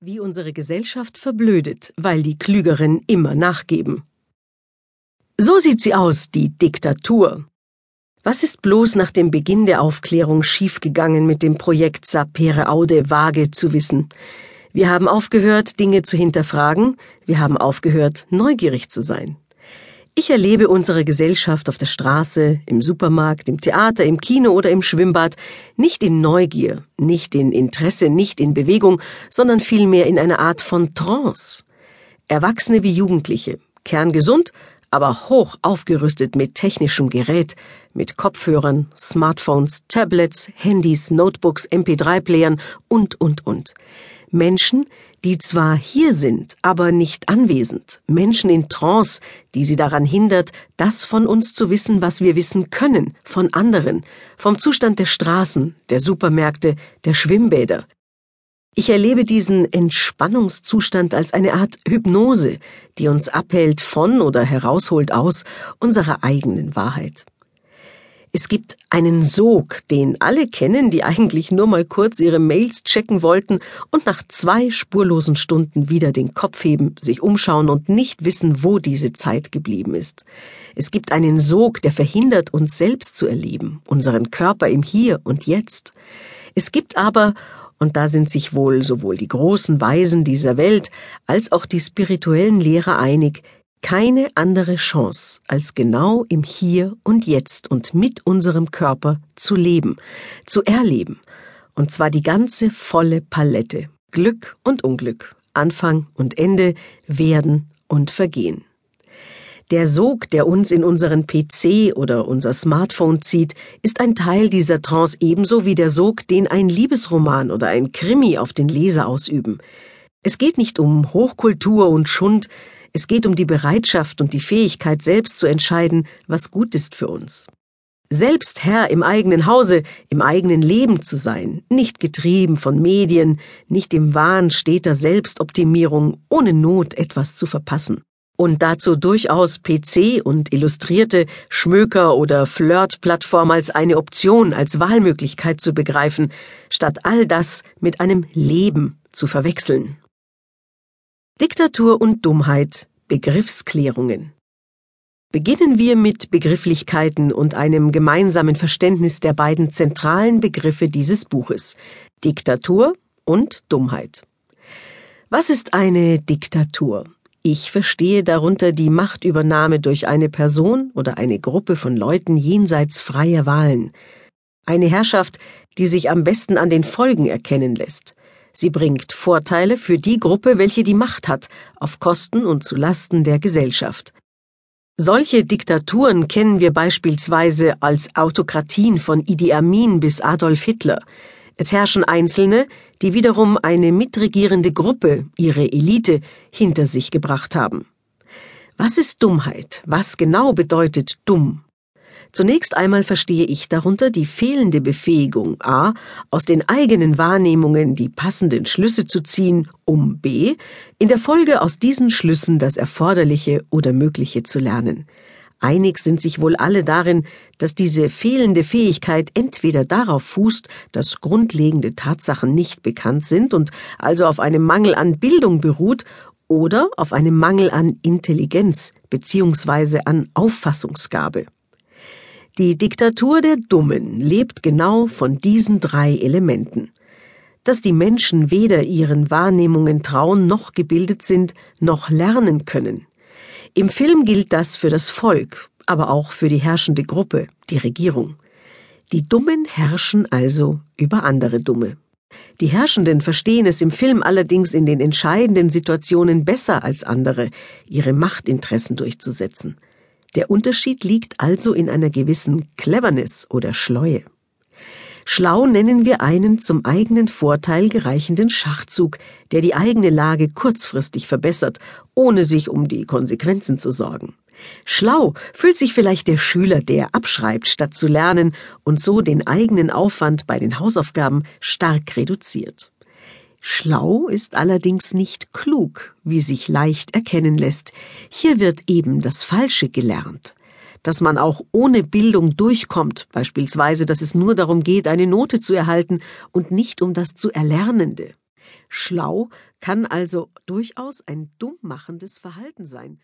Wie unsere Gesellschaft verblödet, weil die Klügeren immer nachgeben. So sieht sie aus, die Diktatur. Was ist bloß nach dem Beginn der Aufklärung schiefgegangen mit dem Projekt Sapere Aude vage zu wissen? Wir haben aufgehört, Dinge zu hinterfragen, wir haben aufgehört, neugierig zu sein. Ich erlebe unsere Gesellschaft auf der Straße, im Supermarkt, im Theater, im Kino oder im Schwimmbad nicht in Neugier, nicht in Interesse, nicht in Bewegung, sondern vielmehr in einer Art von Trance. Erwachsene wie Jugendliche, kerngesund, aber hoch aufgerüstet mit technischem Gerät, mit Kopfhörern, Smartphones, Tablets, Handys, Notebooks, MP3-Playern und, und, und. Menschen, die zwar hier sind, aber nicht anwesend, Menschen in Trance, die sie daran hindert, das von uns zu wissen, was wir wissen können, von anderen, vom Zustand der Straßen, der Supermärkte, der Schwimmbäder. Ich erlebe diesen Entspannungszustand als eine Art Hypnose, die uns abhält von oder herausholt aus unserer eigenen Wahrheit. Es gibt einen Sog, den alle kennen, die eigentlich nur mal kurz ihre Mails checken wollten und nach zwei spurlosen Stunden wieder den Kopf heben, sich umschauen und nicht wissen, wo diese Zeit geblieben ist. Es gibt einen Sog, der verhindert, uns selbst zu erleben, unseren Körper im Hier und Jetzt. Es gibt aber, und da sind sich wohl sowohl die großen Weisen dieser Welt als auch die spirituellen Lehrer einig, keine andere Chance, als genau im Hier und Jetzt und mit unserem Körper zu leben, zu erleben, und zwar die ganze volle Palette, Glück und Unglück, Anfang und Ende, Werden und Vergehen. Der Sog, der uns in unseren PC oder unser Smartphone zieht, ist ein Teil dieser Trance ebenso wie der Sog, den ein Liebesroman oder ein Krimi auf den Leser ausüben. Es geht nicht um Hochkultur und Schund, es geht um die Bereitschaft und die Fähigkeit, selbst zu entscheiden, was gut ist für uns. Selbst Herr im eigenen Hause, im eigenen Leben zu sein, nicht getrieben von Medien, nicht im Wahn steter Selbstoptimierung, ohne Not etwas zu verpassen. Und dazu durchaus PC und illustrierte Schmöker- oder Flirt-Plattform als eine Option, als Wahlmöglichkeit zu begreifen, statt all das mit einem Leben zu verwechseln. Diktatur und Dummheit, Begriffsklärungen. Beginnen wir mit Begrifflichkeiten und einem gemeinsamen Verständnis der beiden zentralen Begriffe dieses Buches Diktatur und Dummheit. Was ist eine Diktatur? Ich verstehe darunter die Machtübernahme durch eine Person oder eine Gruppe von Leuten jenseits freier Wahlen. Eine Herrschaft, die sich am besten an den Folgen erkennen lässt. Sie bringt Vorteile für die Gruppe, welche die Macht hat, auf Kosten und zu Lasten der Gesellschaft. Solche Diktaturen kennen wir beispielsweise als Autokratien von Idi Amin bis Adolf Hitler. Es herrschen Einzelne, die wiederum eine mitregierende Gruppe, ihre Elite, hinter sich gebracht haben. Was ist Dummheit? Was genau bedeutet dumm? Zunächst einmal verstehe ich darunter die fehlende Befähigung a. aus den eigenen Wahrnehmungen die passenden Schlüsse zu ziehen, um b. in der Folge aus diesen Schlüssen das Erforderliche oder Mögliche zu lernen. Einig sind sich wohl alle darin, dass diese fehlende Fähigkeit entweder darauf fußt, dass grundlegende Tatsachen nicht bekannt sind und also auf einem Mangel an Bildung beruht, oder auf einem Mangel an Intelligenz bzw. an Auffassungsgabe. Die Diktatur der Dummen lebt genau von diesen drei Elementen. Dass die Menschen weder ihren Wahrnehmungen trauen noch gebildet sind, noch lernen können. Im Film gilt das für das Volk, aber auch für die herrschende Gruppe, die Regierung. Die Dummen herrschen also über andere Dumme. Die Herrschenden verstehen es im Film allerdings in den entscheidenden Situationen besser als andere, ihre Machtinteressen durchzusetzen. Der Unterschied liegt also in einer gewissen Cleverness oder Schleue. Schlau nennen wir einen zum eigenen Vorteil gereichenden Schachzug, der die eigene Lage kurzfristig verbessert, ohne sich um die Konsequenzen zu sorgen. Schlau fühlt sich vielleicht der Schüler, der abschreibt, statt zu lernen und so den eigenen Aufwand bei den Hausaufgaben stark reduziert. Schlau ist allerdings nicht klug, wie sich leicht erkennen lässt. Hier wird eben das Falsche gelernt. Dass man auch ohne Bildung durchkommt, beispielsweise, dass es nur darum geht, eine Note zu erhalten und nicht um das zu Erlernende. Schlau kann also durchaus ein dummmachendes Verhalten sein